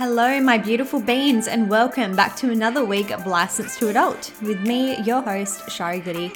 Hello, my beautiful beans, and welcome back to another week of License to Adult with me, your host, Shari Goody.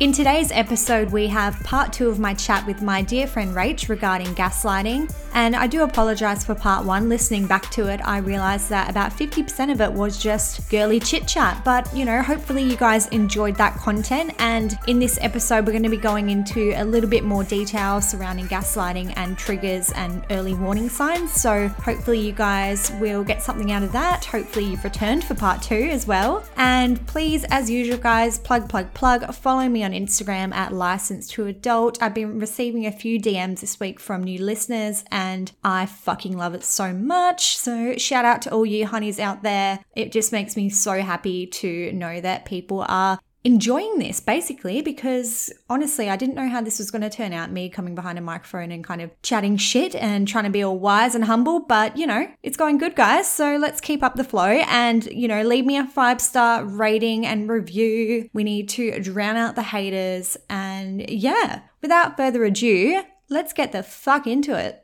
In today's episode, we have part two of my chat with my dear friend Rach regarding gaslighting. And I do apologize for part one. Listening back to it, I realized that about 50% of it was just girly chit chat. But, you know, hopefully you guys enjoyed that content. And in this episode, we're going to be going into a little bit more detail surrounding gaslighting and triggers and early warning signs. So hopefully you guys will get something out of that. Hopefully you've returned for part two as well. And please, as usual, guys, plug, plug, plug, follow me on Instagram at license to adult. I've been receiving a few DMs this week from new listeners and I fucking love it so much. So shout out to all you honeys out there. It just makes me so happy to know that people are enjoying this basically because honestly, I didn't know how this was going to turn out. Me coming behind a microphone and kind of chatting shit and trying to be all wise and humble, but you know, it's going good, guys. So let's keep up the flow and you know, leave me a five star rating and review. We need to drown out the haters. And yeah, without further ado, let's get the fuck into it.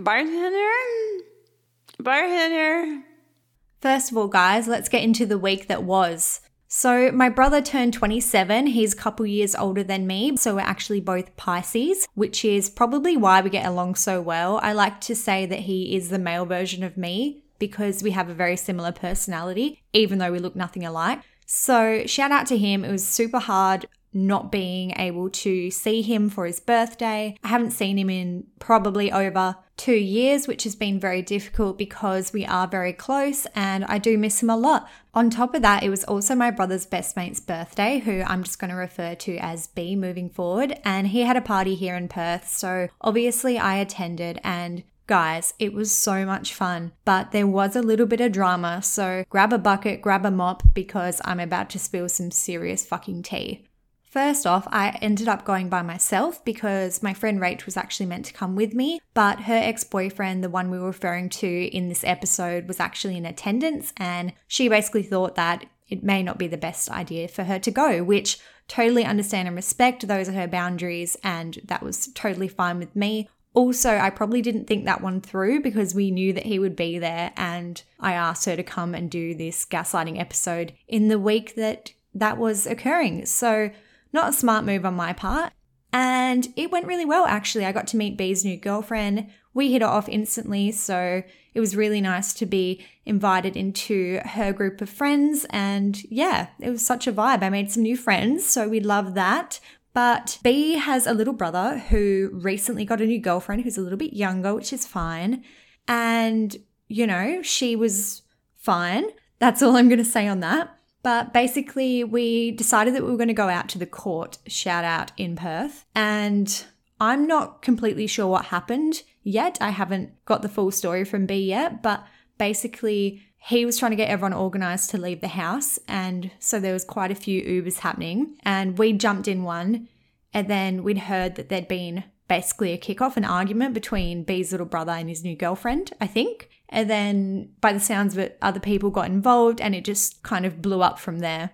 Bartender? Bartender? First of all, guys, let's get into the week that was. So, my brother turned 27. He's a couple years older than me. So, we're actually both Pisces, which is probably why we get along so well. I like to say that he is the male version of me because we have a very similar personality, even though we look nothing alike. So, shout out to him. It was super hard not being able to see him for his birthday. I haven't seen him in probably over two years, which has been very difficult because we are very close and I do miss him a lot. On top of that, it was also my brother's best mate's birthday, who I'm just going to refer to as B moving forward. And he had a party here in Perth. So obviously I attended and Guys, it was so much fun, but there was a little bit of drama, so grab a bucket, grab a mop, because I'm about to spill some serious fucking tea. First off, I ended up going by myself because my friend Rach was actually meant to come with me, but her ex boyfriend, the one we were referring to in this episode, was actually in attendance, and she basically thought that it may not be the best idea for her to go, which totally understand and respect. Those are her boundaries, and that was totally fine with me. Also, I probably didn't think that one through because we knew that he would be there, and I asked her to come and do this gaslighting episode in the week that that was occurring. So, not a smart move on my part. And it went really well, actually. I got to meet B's new girlfriend. We hit it off instantly. So it was really nice to be invited into her group of friends. And yeah, it was such a vibe. I made some new friends. So we love that. But B has a little brother who recently got a new girlfriend who's a little bit younger, which is fine. And, you know, she was fine. That's all I'm going to say on that. But basically, we decided that we were going to go out to the court shout out in Perth. And I'm not completely sure what happened yet. I haven't got the full story from B yet, but basically, he was trying to get everyone organized to leave the house. And so there was quite a few Ubers happening. And we jumped in one. And then we'd heard that there'd been basically a kickoff, an argument between B's little brother and his new girlfriend, I think. And then, by the sounds of it, other people got involved and it just kind of blew up from there.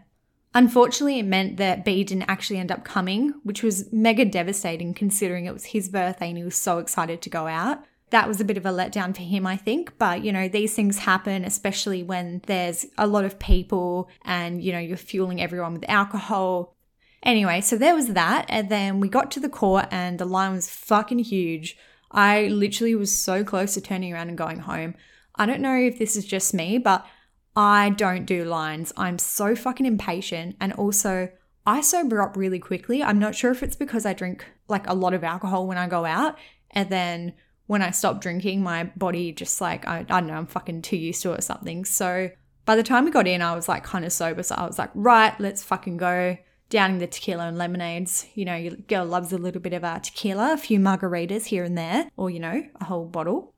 Unfortunately, it meant that B didn't actually end up coming, which was mega devastating considering it was his birthday and he was so excited to go out. That was a bit of a letdown for him, I think. But, you know, these things happen, especially when there's a lot of people and, you know, you're fueling everyone with alcohol. Anyway, so there was that. And then we got to the court and the line was fucking huge. I literally was so close to turning around and going home. I don't know if this is just me, but I don't do lines. I'm so fucking impatient. And also, I sober up really quickly. I'm not sure if it's because I drink like a lot of alcohol when I go out. And then when I stop drinking, my body just like, I, I don't know, I'm fucking too used to it or something. So by the time we got in, I was like kind of sober. So I was like, right, let's fucking go downing the tequila and lemonades. You know, your girl loves a little bit of a tequila, a few margaritas here and there, or, you know, a whole bottle.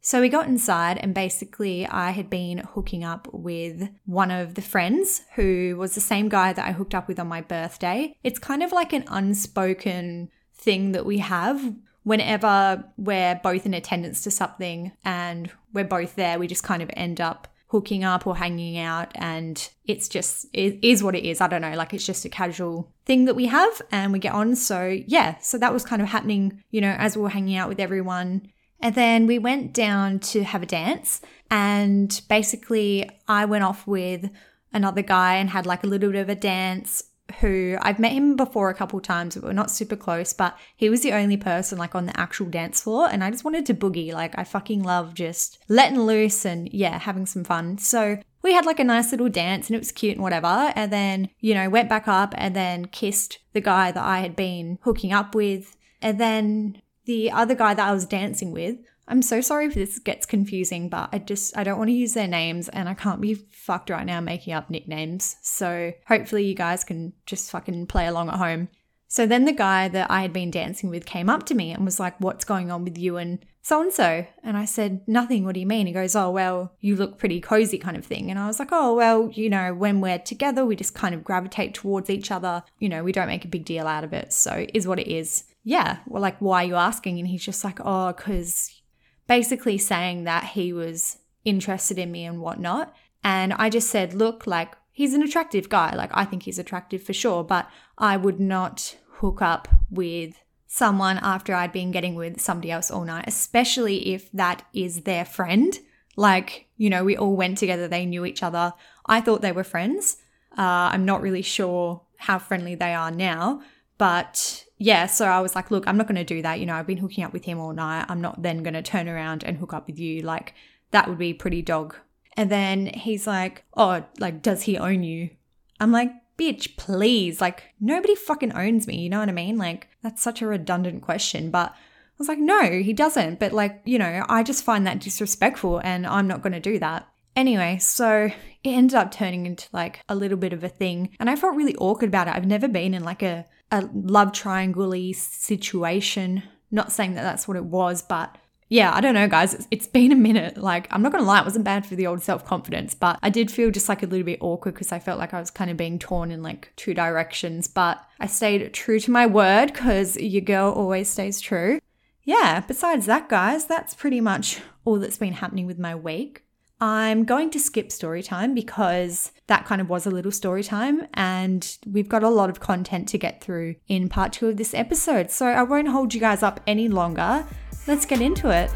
So we got inside, and basically, I had been hooking up with one of the friends who was the same guy that I hooked up with on my birthday. It's kind of like an unspoken thing that we have whenever we're both in attendance to something and we're both there, we just kind of end up hooking up or hanging out and it's just it is what it is. I don't know like it's just a casual thing that we have and we get on. So yeah so that was kind of happening you know as we were hanging out with everyone. And then we went down to have a dance and basically i went off with another guy and had like a little bit of a dance who I've met him before a couple times, but we're not super close. But he was the only person like on the actual dance floor, and I just wanted to boogie. Like I fucking love just letting loose and yeah, having some fun. So we had like a nice little dance and it was cute and whatever. And then, you know, went back up and then kissed the guy that I had been hooking up with. And then the other guy that I was dancing with I'm so sorry if this gets confusing, but I just I don't want to use their names and I can't be fucked right now making up nicknames. So hopefully you guys can just fucking play along at home. So then the guy that I had been dancing with came up to me and was like, "What's going on with you and so and so?" And I said, "Nothing. What do you mean?" He goes, "Oh, well, you look pretty cozy kind of thing." And I was like, "Oh, well, you know, when we're together, we just kind of gravitate towards each other. You know, we don't make a big deal out of it. So, is what it is." Yeah, well, like, why are you asking? And he's just like, "Oh, cuz basically saying that he was interested in me and whatnot. And I just said, look, like, he's an attractive guy. Like, I think he's attractive for sure, but I would not hook up with someone after I'd been getting with somebody else all night, especially if that is their friend. Like, you know, we all went together, they knew each other. I thought they were friends. Uh, I'm not really sure how friendly they are now, but yeah, so I was like, look, I'm not going to do that. You know, I've been hooking up with him all night. I'm not then going to turn around and hook up with you. Like, that would be pretty dog. And then he's like, oh, like, does he own you? I'm like, bitch, please. Like, nobody fucking owns me. You know what I mean? Like, that's such a redundant question. But I was like, no, he doesn't. But, like, you know, I just find that disrespectful and I'm not going to do that. Anyway, so it ended up turning into like a little bit of a thing. And I felt really awkward about it. I've never been in like a a love triangle situation. Not saying that that's what it was, but yeah, I don't know, guys. It's, it's been a minute. Like, I'm not gonna lie, it wasn't bad for the old self confidence, but I did feel just like a little bit awkward because I felt like I was kind of being torn in like two directions. But I stayed true to my word because your girl always stays true. Yeah, besides that, guys, that's pretty much all that's been happening with my week. I'm going to skip story time because that kind of was a little story time and we've got a lot of content to get through in part two of this episode. So I won't hold you guys up any longer. Let's get into it.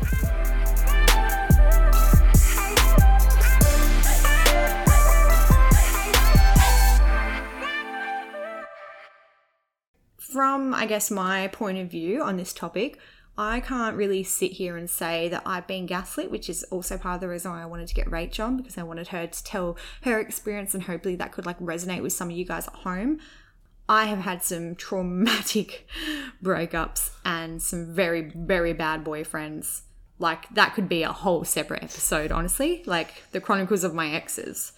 From, I guess, my point of view on this topic, I can't really sit here and say that I've been gaslit, which is also part of the reason why I wanted to get Rach on because I wanted her to tell her experience and hopefully that could like resonate with some of you guys at home. I have had some traumatic breakups and some very, very bad boyfriends. Like, that could be a whole separate episode, honestly. Like, the chronicles of my exes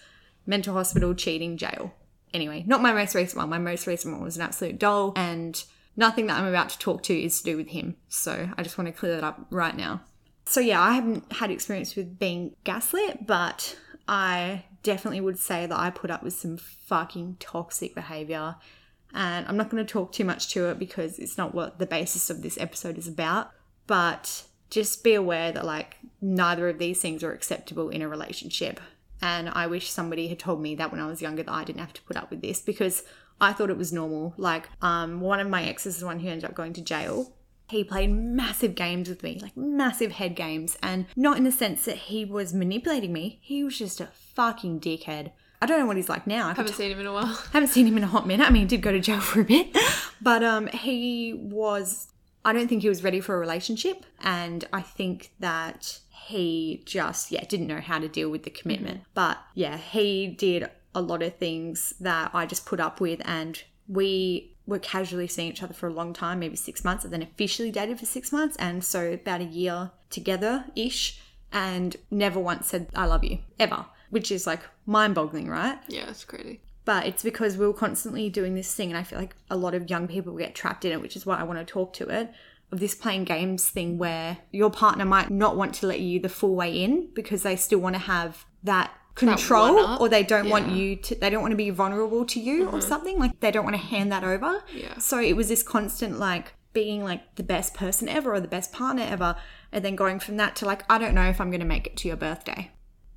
mental hospital, cheating, jail. Anyway, not my most recent one. My most recent one was an absolute doll and nothing that I'm about to talk to is to do with him. So I just want to clear that up right now. So yeah, I haven't had experience with being gaslit, but I definitely would say that I put up with some fucking toxic behavior. And I'm not going to talk too much to it because it's not what the basis of this episode is about. But just be aware that, like, neither of these things are acceptable in a relationship. And I wish somebody had told me that when I was younger that I didn't have to put up with this because I thought it was normal. Like, um, one of my exes is the one who ended up going to jail. He played massive games with me, like massive head games, and not in the sense that he was manipulating me. He was just a fucking dickhead. I don't know what he's like now. I haven't seen him in a while. Haven't seen him in a hot minute. I mean, he did go to jail for a bit, but um, he was. I don't think he was ready for a relationship, and I think that he just yeah didn't know how to deal with the commitment. But yeah, he did a lot of things that I just put up with and we were casually seeing each other for a long time, maybe six months, and then officially dated for six months. And so about a year together ish, and never once said, I love you, ever, which is like mind boggling, right? Yeah, it's crazy. But it's because we were constantly doing this thing, and I feel like a lot of young people get trapped in it, which is why I want to talk to it. Of this playing games thing where your partner might not want to let you the full way in because they still want to have that control or they don't yeah. want you to they don't want to be vulnerable to you mm-hmm. or something like they don't want to hand that over yeah so it was this constant like being like the best person ever or the best partner ever and then going from that to like i don't know if i'm going to make it to your birthday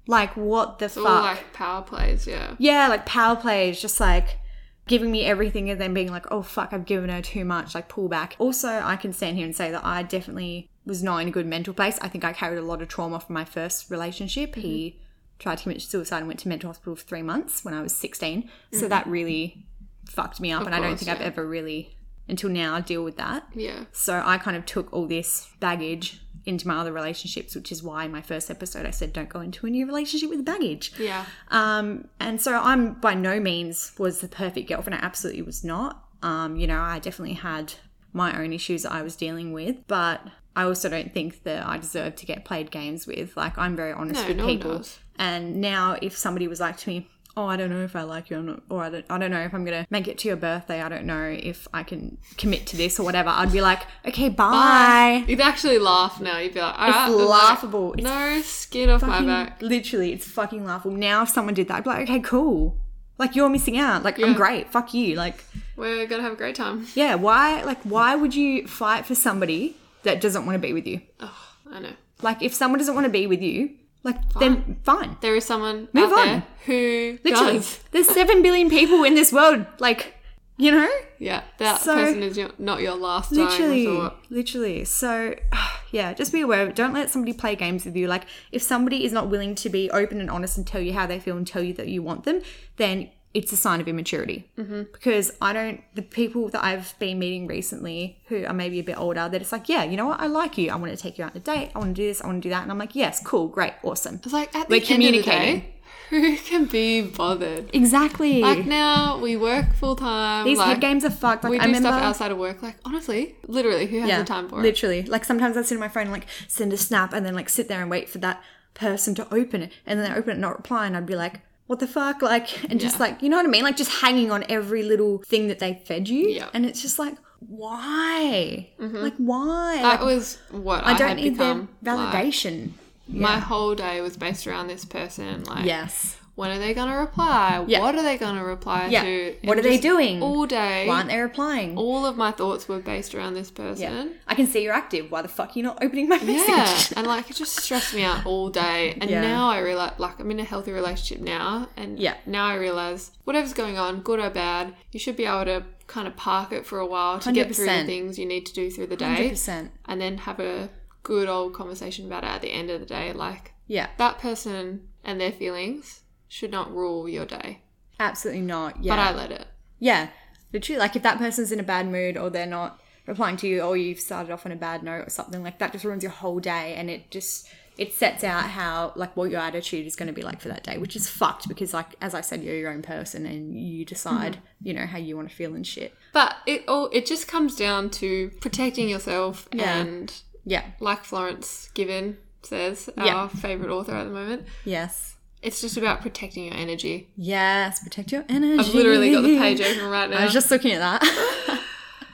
Like, what the All fuck? like power plays, yeah. yeah, like power plays, just like giving me everything and then being like, oh fuck, I've given her too much, like pull back. Also, I can stand here and say that I definitely was not in a good mental place. I think I carried a lot of trauma from my first relationship. He tried to commit suicide and went to mental hospital for three months when I was 16. So that really fucked me up. and I don't course, think I've ever really, until now, deal with that. Yeah. So I kind of took all this baggage into my other relationships, which is why in my first episode I said don't go into a new relationship with baggage. Yeah. Um, and so I'm by no means was the perfect girlfriend. I absolutely was not. Um, you know, I definitely had my own issues I was dealing with, but I also don't think that I deserve to get played games with. Like I'm very honest No, with no people. And now if somebody was like to me, Oh, I don't know if I like you or not, or I don't, I don't know if I'm gonna make it to your birthday. I don't know if I can commit to this or whatever. I'd be like, okay, bye. You'd actually laugh now. You'd be like, all right, It's laughable. Like, no skin off my back. Literally, it's fucking laughable. Now, if someone did that, I'd be like, okay, cool. Like you're missing out. Like I'm great. Fuck you. Like We're gonna have a great time. yeah. Why? Like why would you fight for somebody that doesn't want to be with you? Oh, I know. Like if someone doesn't want to be with you, like then fine. There is someone Move out on. there who Literally, does. there's seven billion people in this world. Like you know, Yeah, that So- person is your, not your last literally, resort. literally. So yeah, just be aware. of it. Don't let somebody play games with you. Like if somebody is not willing to be open and honest and tell you how they feel and tell you that you want them, then it's a sign of immaturity. Mm-hmm. Because I don't. The people that I've been meeting recently who are maybe a bit older, that it's like, yeah, you know what, I like you. I want to take you out on a date. I want to do this. I want to do that. And I'm like, yes, cool, great, awesome. It's like at We're the end of the day, who can be bothered? Exactly. Like now, we work full time. These like, head games are fucked. Like we I do remember. stuff outside of work. Like honestly, literally, who has the time for it? Literally. Like sometimes I sit on my phone and like send a snap and then like sit there and wait for that person to open it. And then they open it and not reply and I'd be like, what the fuck? Like and just Yeah. like you know what I mean? Like just hanging on every little thing that they fed you. Yeah. And it's just like, why? Mm-hmm. Like why? That Like, was what I, I don't need their become. like, validation. my whole day was based around this person. Like, yes. When are they gonna reply? Yeah. What are they gonna reply Yeah. to? What are they doing? all day? Why aren't they replying? all of my thoughts were based around this person. yeah. I can see you're active. Why the fuck are you not opening my message? Yeah, and like it just stressed me out all day. And now I realize, like, I'm in a healthy relationship now, and Yeah. now I realize whatever's going on, good or bad, you should be able to kind of park it for a while to get through the things you need to do through the day, 100%. and then have a good old conversation about it at the end of the day. Like Yeah. that person and their feelings should not rule your day, Absolutely not. Yeah. but I let it. Yeah, literally. Like if that person's in a bad mood or they're not replying to you or you've started off on a bad note or something like that, just ruins your whole day and it just it sets out how like what your attitude is going to be like for that day, which is fucked because like as I said, you're your own person and you decide mm-hmm. you know how you want to feel and shit. But it all it just comes down to protecting yourself Yeah. and Yeah. like Florence Given says, our Yeah. favorite author at the moment. Yes. It's just about protecting your energy. Yes. Protect your energy. I've literally got the page open right now. I was just looking at that.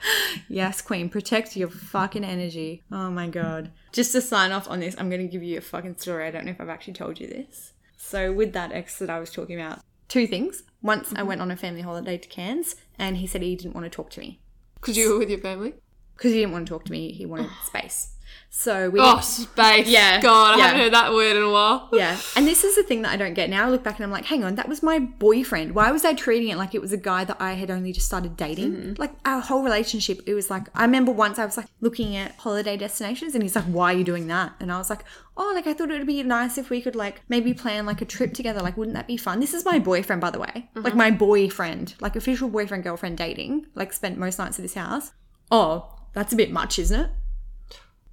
yes, Queen, protect your fucking energy. Oh my god. Just to sign off on this, I'm going to give you a fucking story. I don't know if I've actually told you this. So, with that ex that I was talking about, two things. Once I mm-hmm. went on a family holiday to Cairns and he said he didn't want to talk to me Because you were with your family. because he didn't want to talk to me. He wanted space. So, we Oh, space. Yeah, God, I haven't heard that word in a while. Yeah. And this is the thing that I don't get. Now I look back and I'm like, hang on, that was my boyfriend. Why was I treating it like it was a guy that I had only just started dating? Mm-hmm. Like our whole relationship, it was like, I remember once I was like looking at holiday destinations and he's like, why are you doing that? And I was like, oh, like I thought it would be nice if we could like maybe plan like a trip together. Like, wouldn't that be fun? This is my boyfriend, by the way. Mm-hmm. Like my boyfriend, like official boyfriend, girlfriend dating, like spent most nights at his house. Oh, that's a bit much, isn't it?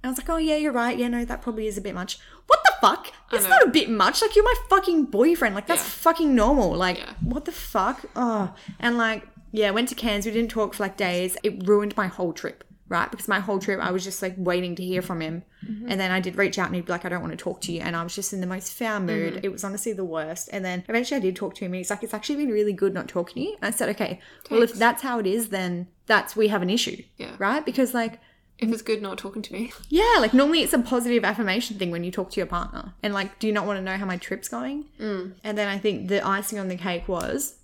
I was like, oh yeah, you're right. Yeah, no, that probably is a bit much. What the fuck? It's not a bit much. Like you're my fucking boyfriend. Like that's Yeah. fucking normal. Like Yeah. what the fuck? Oh, and like yeah, went to Cairns. We didn't talk for like days. It ruined my whole trip. Right, because my whole trip I was just like waiting to hear from him, Mm-hmm. and then I did reach out and he'd be like, "I don't want to talk to you," and I was just in the most foul mood. Mm-hmm. It was honestly the worst. And then eventually I did talk to him. and He's like, "It's actually been really good not talking to you." And I said, "Okay, well if that's how it is, then that's we have an issue, Yeah. right? Because like If it's good not talking to me. yeah, like normally it's a positive affirmation thing when you talk to your partner. And like, do you not want to know how my trip's going? Mm. And then I think the icing on the cake was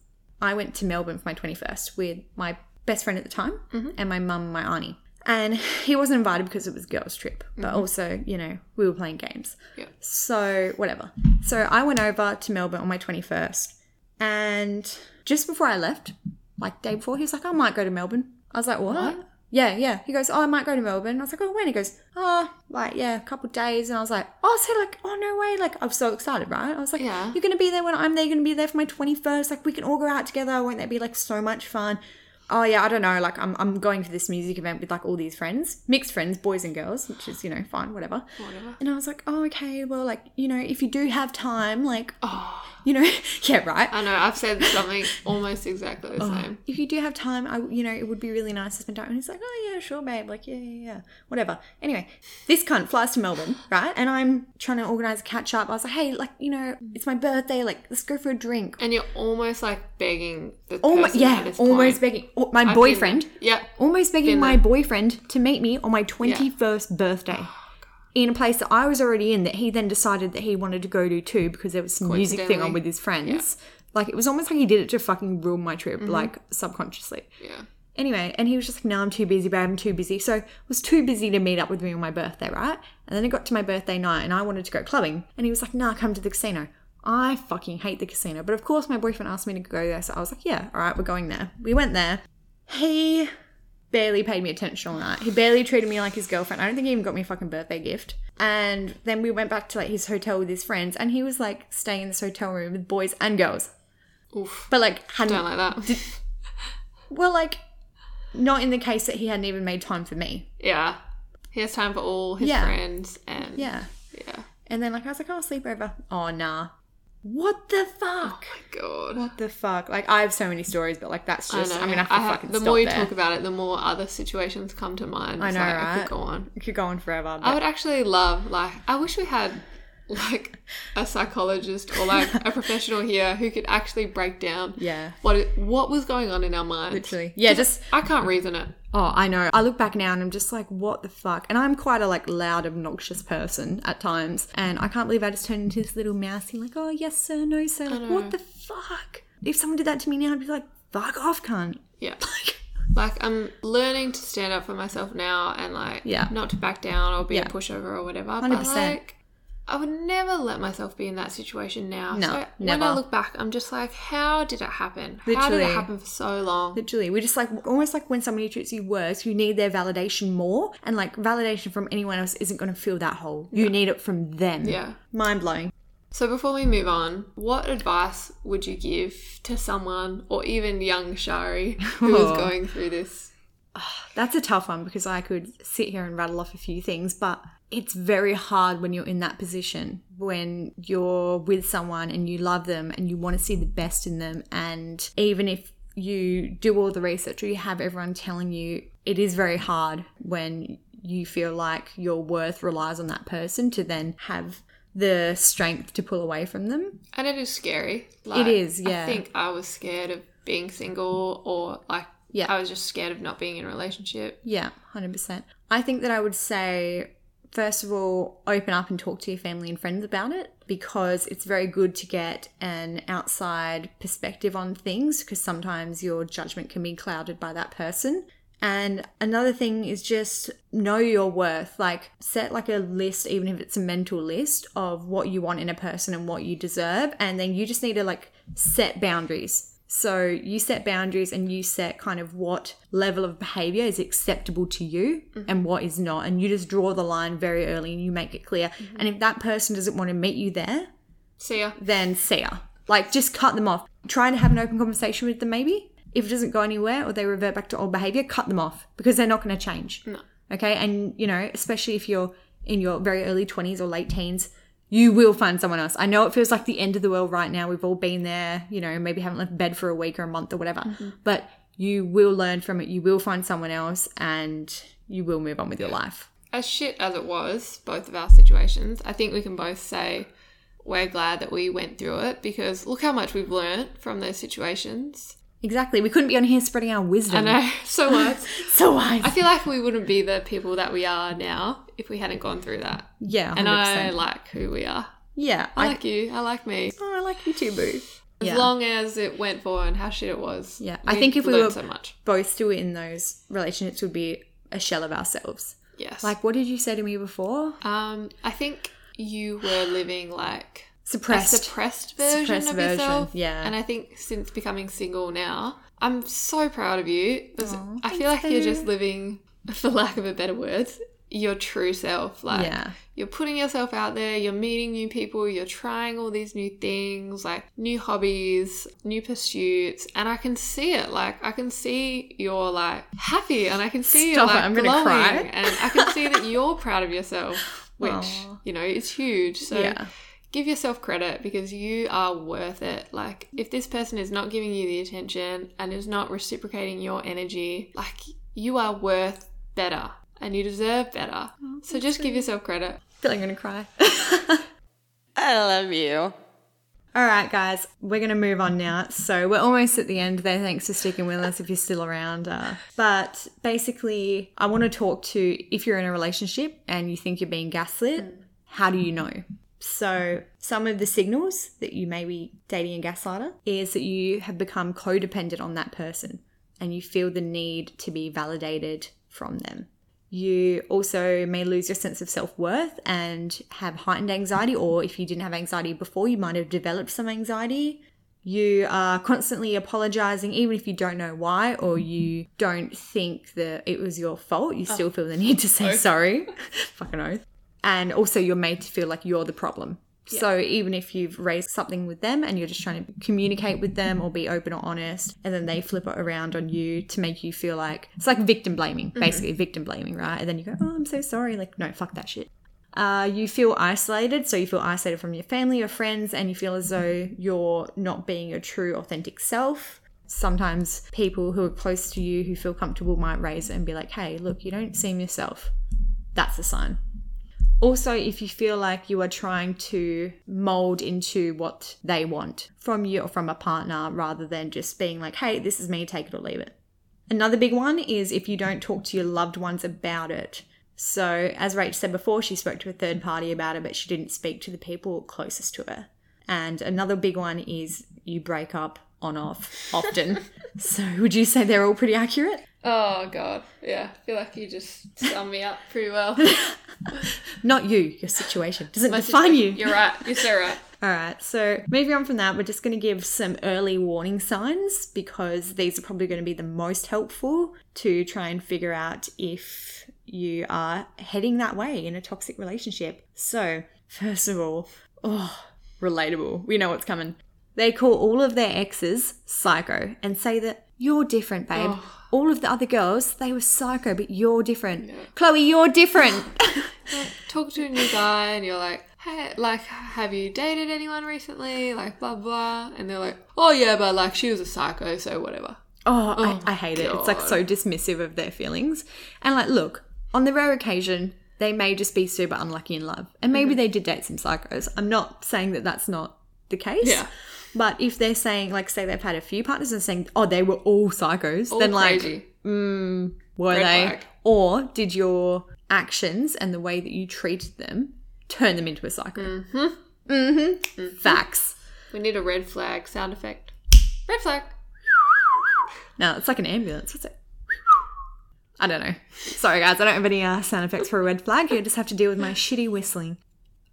I went to Melbourne for my 21st with my best friend at the time and my mum and my auntie. And he wasn't invited because it was a girls' trip, but also, you know, we were playing games. Yeah. So, whatever. So, I went over to Melbourne on my 21st. And just before I left, like day before, he was like, I might go to Melbourne. I was like, what? What? Yeah, yeah. He goes, oh, I might go to Melbourne. I was like, oh, when? He goes, oh, like, yeah, a couple days. And I was like, oh, so like, oh, no way. Like, I'm so excited, right? I was like, Yeah. you're going to be there when I'm there. You're going to be there for my 21st. Like, we can all go out together. Won't that be like so much fun? Oh, yeah, I don't know. Like, I'm, I'm going to this music event with like all these friends, mixed friends, boys and girls, which is, you know, fine, whatever. Whatever. And I was like, oh, okay, well, like, you know, if you do have time, like, Oh, you know, yeah, right. I know. I've said something almost exactly the Oh. same. If you do have time, I, you know, it would be really nice to spend time. And he's like, oh, yeah, sure, babe. Like, yeah, yeah, yeah, whatever. Anyway, this cunt flies to Melbourne, right? And I'm trying to organize a catch up. I was like, hey, like, you know, it's my birthday. Like, let's go for a drink. And you're almost like begging the Almost, at yeah, almost begging oh, my I've boyfriend. Yeah. almost begging my there. boyfriend to meet me on my 21st birthday. In a place that I was already in, that he then decided that he wanted to go to too because there was some music thing on with his friends. Like it was almost like he did it to fucking ruin my trip, Mm-hmm. like subconsciously. Yeah. Anyway, and he was just like, no, I'm too busy, babe, I'm too busy. So I was too busy to meet up with me on my birthday, right? And then it got to my birthday night and I wanted to go clubbing. And he was like, nah, come to the casino. I fucking hate the casino. But of course, my boyfriend asked me to go there. So I was like, yeah, all right, we're going there. We went there. He barely paid me attention all night. He barely treated me like his girlfriend. I don't think he even got me a fucking birthday gift. And then we went back to like his hotel with his friends and he was like staying in this hotel room with boys and girls. Oof. But like hadn't Don't like that. well, like, not in the case that he hadn't even made time for me. yeah. He has time for all his Yeah. friends and Yeah. yeah. And then, like, I was like, oh, sleepover. Oh, nah. What the fuck? Oh God. What the fuck? Like, I have so many stories, but, like, that's I just, know. I'm gonna have to I ha- fucking the more you there. talk about it, the more other situations come to mind. I know, like, I could go on. It could go on forever. But I would actually love, like, I wish we had, like, a psychologist or like a professional here who could actually break down yeah. what it, what was going on in our minds. Literally. Yeah, just, I can't reason it. oh, I know. I look back now and I'm just like, what the fuck? And I'm quite a, like, loud, obnoxious person at times. And I can't believe I just turned into this little mousey, like, oh, yes, sir, no, sir. Like, what the fuck? If someone did that to me now, I'd be like, fuck off, cunt. Yeah. Like I'm learning to stand up for myself now and like Yeah. not to back down or be Yeah. a pushover or whatever. 100%. But like I would never let myself be in that situation now. No, so when I look back, I'm just like, how did it happen? How did it happen for so long? Literally, we're just like almost like when somebody treats you worse, you need their validation more, and like validation from anyone else isn't going to fill that hole. You need it from them. Yeah. mind blowing. So before we move on, what advice would you give to someone or even young Shari who is Oh. going through this? That's a tough one because I could sit here and rattle off a few things, but it's very hard when you're in that position when you're with someone and you love them and you want to see the best in them, and even if you do all the research or you have everyone telling you, it is very hard when you feel like your worth relies on that person to then have the strength to pull away from them. And it is scary. Like, is, yeah. I think I was scared of being single or like Yeah. I was just scared of not being in a relationship. Yeah, 100%. I think that I would say, first of all, open up and talk to your family and friends about it because it's very good to get an outside perspective on things because sometimes your judgment can be clouded by that person. And another thing is just know your worth. Like, set like a list, even if it's a mental list, of what you want in a person and what you deserve. And then you just need to like set boundaries. So you set boundaries and you set kind of what level of behavior is acceptable to you mm-hmm. and what is not. And you just draw the line very early and you make it clear. Mm-hmm. And if that person doesn't want to meet you there, See ya. then see ya. Like just cut them off. Try to have an open conversation with them maybe. If it doesn't go anywhere or they revert back to old behavior, cut them off because they're not going to change. No. Okay? And you know, especially if you're in your very early 20s or late teens, you will find someone else. I know it feels like the end of the world right now. We've all been there, you know, maybe haven't left bed for a week or a month or whatever. Mm-hmm. But you will learn from it. You will find someone else and you will move on with your life. As shit as it was, both of our situations, I think we can both say we're glad that we went through it because look how much we've learnt from those situations. Exactly. We couldn't be on here spreading our I wisdom. know, so much. So wise. I feel like we wouldn't be the people that we are now if we hadn't gone through that. yeah, 100%. And I like who we are. yeah, I I, like you. I like me. oh, I like you too, boo. As Yeah. long as it went for and how shit it was. Yeah. I think if we were- so much. both still in those relationships would be a shell of ourselves. Yes. Like, what did you say to me before? um, I think you were living like Suppressed. suppressed version Suppressed of version, yourself. yeah. And I think since becoming single now, I'm so proud of you. Aw, I feel like thanks, you're just living, for lack of a better word, your true self. Like yeah. you're putting yourself out there, you're meeting new people, you're trying all these new things, like new hobbies, new pursuits, and I can see it. Like I can see you're like happy, and I can see Stop you're like I'm gonna glowing, cry. and I can see that you're proud of yourself, which Aw. you know is huge. So yeah. Give yourself credit because you are worth it. Like, if this person is not giving you the attention and is not reciprocating your energy, like, you are worth better and you deserve better. so just give yourself credit. I feel like I'm gonna cry. I love you. All right, guys, we're going to move on now. So we're almost at the end there. Thanks for sticking with us if you're still around. Uh, but basically, I want to talk to if you're in a relationship and you think you're being gaslit, how do you know? So, some of the signals that you may be dating a gaslighter is that you have become codependent on that person and you feel the need to be validated from them. You also may lose your sense of self worth and have heightened anxiety, or if you didn't have anxiety before, you might have developed some anxiety. You are constantly apologizing, even if you don't know why, or you don't think that it was your fault. You oh. still feel the need to say sorry. Fucking oath. And also, you're made to feel like you're the problem. So even if you've raised something with them and you're just trying to communicate with them or be open or honest, and then they flip it around on you to make you feel like it's like victim blaming, basically victim blaming, right? And then you go, "Oh, I'm so sorry." Like, no, fuck that shit. Uh, you feel isolated, so you feel isolated from your family or friends, and you feel as though you're not being your true, authentic self. Sometimes people who are close to you who feel comfortable might raise it and be like, "Hey, look, you don't seem yourself." That's a sign. Also, if you feel like you are trying to mold into what they want from you or from a partner rather than just being like, hey, this is me, take it or leave it. Another big one is if you don't talk to your loved ones about it. So, as Rach said before, she spoke to a third party about it, but she didn't speak to the people closest to her. And another big one is you break up on off often. so, would you say they're all pretty accurate? Oh, God. Yeah, I feel like you just summed me up pretty well. Not you, your situation doesn't My define you. You're right. You're so right. All right, so moving on from that, we're just going to give some early warning signs because these are probably going to be the most helpful to try and figure out if you are heading that way in a toxic relationship. So, first of all, oh, relatable. We know what's coming. They call all of their exes psycho and say that you're different, babe. Oh. All of the other girls, they were psycho, but you're different. Chloe, you're different. Talk to a new guy and you're like, hey, like, have you dated anyone recently? Like, blah, blah. And they're like, oh, yeah, but like, she was a psycho, so whatever. Oh, Oh, I, I hate it. It's like so dismissive of their feelings. And like, look, on the rare occasion, they may just be super unlucky in love. And maybe mm-hmm. they did date some psychos. I'm not saying that that's not the case. Yeah. But if they're saying, like, say they've had a few partners and saying, oh, they were all psychos, All then like, crazy. were Red they? flag. Or did your actions and the way that you treated them turn them into a psycho? Mm-hmm. Mm-hmm. Facts. We need a red flag sound effect. Red flag. No, it's like an ambulance. What's it? I don't know. Sorry, guys. I don't have any uh, sound effects for a red flag. You just have to deal with my shitty whistling.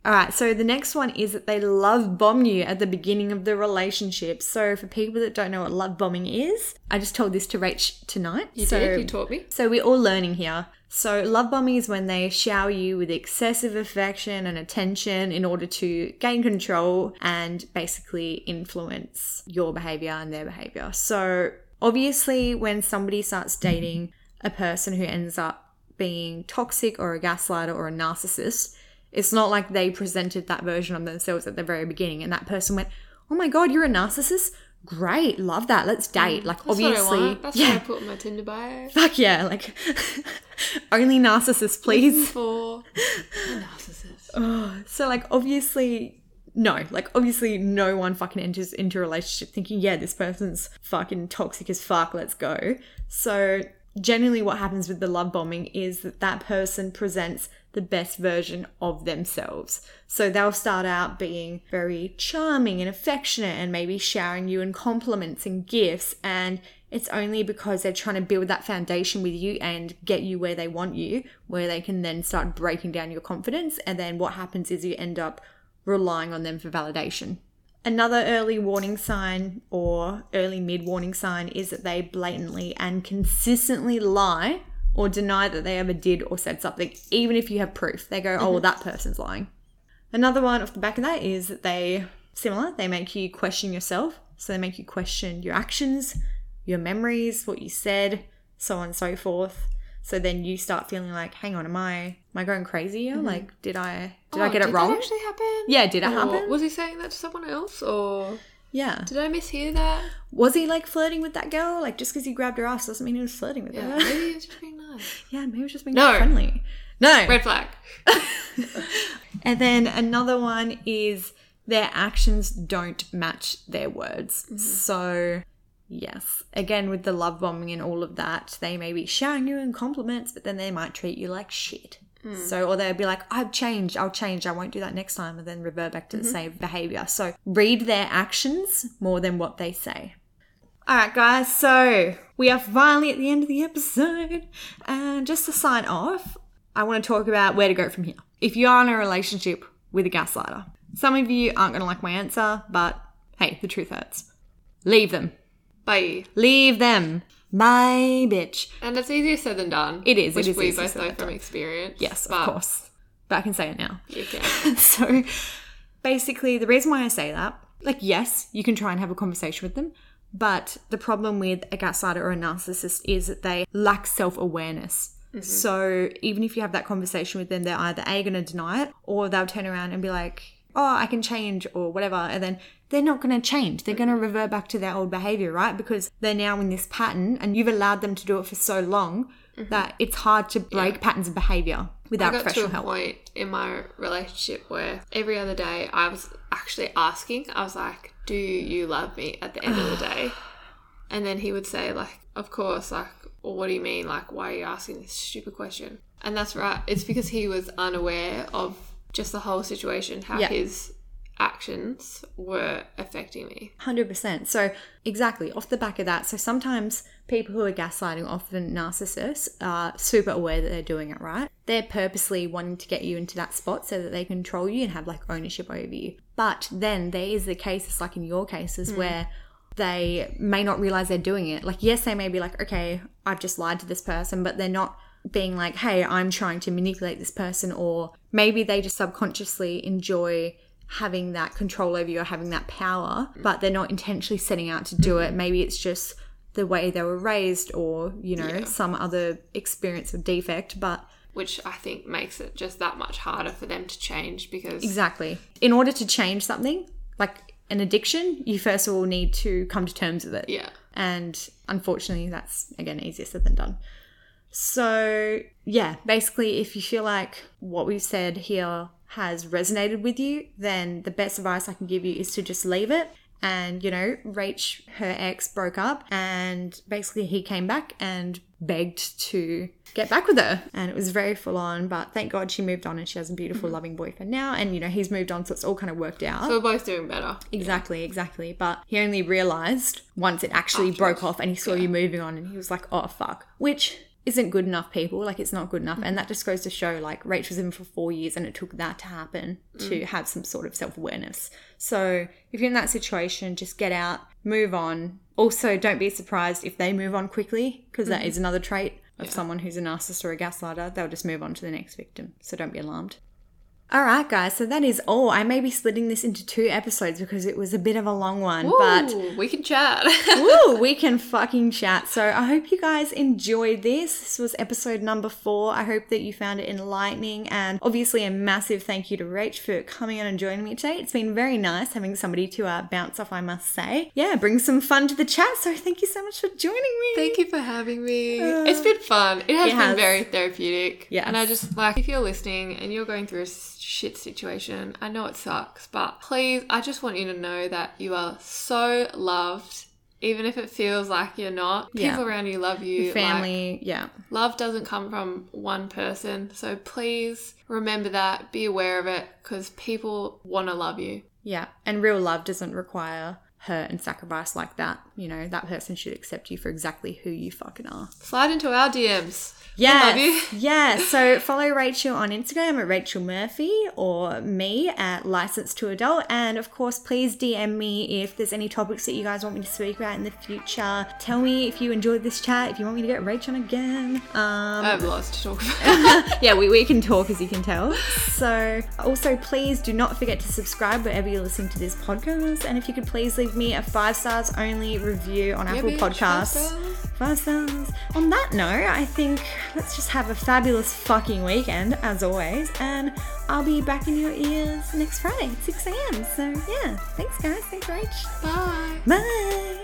All right. So the next one is that they love bomb you at the beginning of the relationship. So for people that don't know what love bombing is, I just told this to Rach tonight. You so, did. You taught me. so we're all learning here. So love bombing is when they shower you with excessive affection and attention in order to gain control and basically influence your behavior and their behavior. So obviously when somebody starts dating a person who ends up being toxic or a gaslighter or a narcissist, it's not like they presented that version of themselves at the very beginning and that person went, "Oh my god, you're a narcissist? Great, love that. Let's date." Like That's obviously, what I want. That's yeah. what I put in my Tinder bio. Fuck yeah, like only narcissists, please. For a narcissist. Oh, so like obviously no, like obviously no one fucking enters into a relationship thinking, yeah, this person's fucking toxic as fuck, let's go. So generally what happens with the love bombing is that that person presents the best version of themselves. So they'll start out being very charming and affectionate and maybe showering you in compliments and gifts. And it's only because they're trying to build that foundation with you and get you where they want you, where they can then start breaking down your confidence. And then what happens is you end up relying on them for validation. Another early warning sign or early mid warning sign is that they blatantly and consistently lie or deny that they ever did or said something, even if you have proof. They go, oh, well, mm-hmm. that person's lying. Another one off the back of that is that they, similar, they make you question yourself. So they make you question your actions, your memories, what you said, so on and so forth. So then you start feeling like, hang on, am I am I going crazy here? Mm-hmm. Like, did I did I Oh, get it did wrong? That actually happen? yeah, did it Or happen? Was he saying that to someone else, or yeah. did I mishear that? Was he like flirting with that girl? Like just because he grabbed her ass doesn't mean he was flirting with Yeah, her. maybe he was just being yeah, maybe was just being No. friendly. No. Red flag. And then another one is their actions don't match their words. Mm-hmm. So, yes, again, with the love bombing and all of that, they may be showering you in compliments, but then they might treat you like shit. Mm. So, or they'll be like, I've changed, I'll change, I won't do that next time, and then revert back to the mm-hmm. same behavior. So, read their actions more than what they say. All right, guys, so we are finally at the end of the episode. And just to sign off, I want to talk about where to go from here. If you are in a relationship with a gaslighter, some of you aren't going to like my answer, but hey, the truth hurts. Leave them. Bye. Leave them. Bye, bitch. And it's easier said than done. It is, Which is we both know from experience. Yes, but of course. But I can say it now. You can. so basically the reason why i say that like yes you can try and have a conversation with them but the problem with a gaslighter or a narcissist is that they lack self-awareness. Mm-hmm. So even if you have that conversation with them they're either a going to deny it or they'll turn around and be like oh i can change or whatever. And then they're not going to change they're going to revert back to their old behavior right because they're now in this pattern and you've allowed them to do it for so long mm-hmm. that it's hard to break patterns of behavior without I got to a help point in my relationship where every other day I was actually asking, I was like, Do you love me at the end of the day? And then he would say, like, of course, like, well, what do you mean? Like, why are you asking this stupid question? And that's right. It's because he was unaware of just the whole situation, how Yeah. his actions were affecting me. 100%. So, exactly, off the back of that. So, sometimes people who are gaslighting, often narcissists, are super aware that they're doing it right. They're purposely wanting to get you into that spot so that they control you and have like ownership over you. But then there is the cases, like in your cases, hmm. where they may not realize they're doing it. Like, yes, they may be like, okay, I've just lied to this person, but they're not being like, hey, I'm trying to manipulate this person, or maybe they just subconsciously enjoy having that control over you or having that power, mm. but they're not intentionally setting out to do it. Mm-hmm. Maybe it's just the way they were raised or, you know, some other experience or defect, but Which I think makes it just that much harder for them to change because exactly. In order to change something, like an addiction, you first of all need to come to terms with it. yeah, And unfortunately, that's again easier said than done. So, yeah, basically, if you feel like what we've said here has resonated with you, then the best advice I can give you is to just leave it. And, you know, Rach, her ex, broke up, and basically he came back and begged to get back with her. And it was very full on, but thank God she moved on and she has a beautiful, mm-hmm. loving boyfriend now. And, you know, he's moved on, so it's all kind of worked out. so we're both doing better. Exactly, exactly. But he only realized once it actually broke off and he saw you moving on and he was like, oh, fuck. Which isn't good enough, people. Like, it's not good enough. And mm-hmm. that just goes to show, like, Rach was in for four years and it took that to happen to mm. have some sort of self awareness. So, if you're in that situation, just get out, move on. Also, don't be surprised if they move on quickly because that mm-hmm. is another trait of someone who's a narcissist or a gaslighter. They'll just move on to the next victim. So, don't be alarmed. All right, guys. So that is all. I may be splitting this into two episodes because it was a bit of a long one, but we can chat. woo, we can fucking chat. So I hope you guys enjoyed this. This was episode number four. I hope that you found it enlightening, and obviously a massive thank you to Rach for coming on and joining me today. It's been very nice having somebody to uh, bounce off. I must say, yeah, bring some fun to the chat. So thank you so much for joining me. Thank you for having me. it's been fun. It has It been has. very therapeutic. Yeah, And I just like if you're listening and you're going through a shit situation, I know it sucks, but please, I just want you to know that you are so loved even if it feels like you're not, people Yeah. around you love you. Your like, family, yeah. love doesn't come from one person. So please remember that, be aware of it, because people want to love you. Yeah. And real love doesn't require hurt and sacrifice like that. You know, that person should accept you for exactly who you fucking are. Slide into our DMs. Yeah. love you. Yeah. So follow Rachel on Instagram at Rachel Murphy or me at License to Adult. And of course, please DM me if there's any topics that you guys want me to speak about in the future. Tell me if you enjoyed this chat, if you want me to get Rachel on again. Um, I have lots to talk about. yeah, we, we can talk as you can tell. So, also, please do not forget to subscribe wherever you're listening to this podcast. And if you could please leave me a five stars only review on Apple Podcasts. Five stars. On that note, I think let's just have a fabulous fucking weekend, as always. And I'll be back in your ears next Friday at 6 a.m. So, yeah, thanks, guys. Thanks, Rach. Bye. Bye.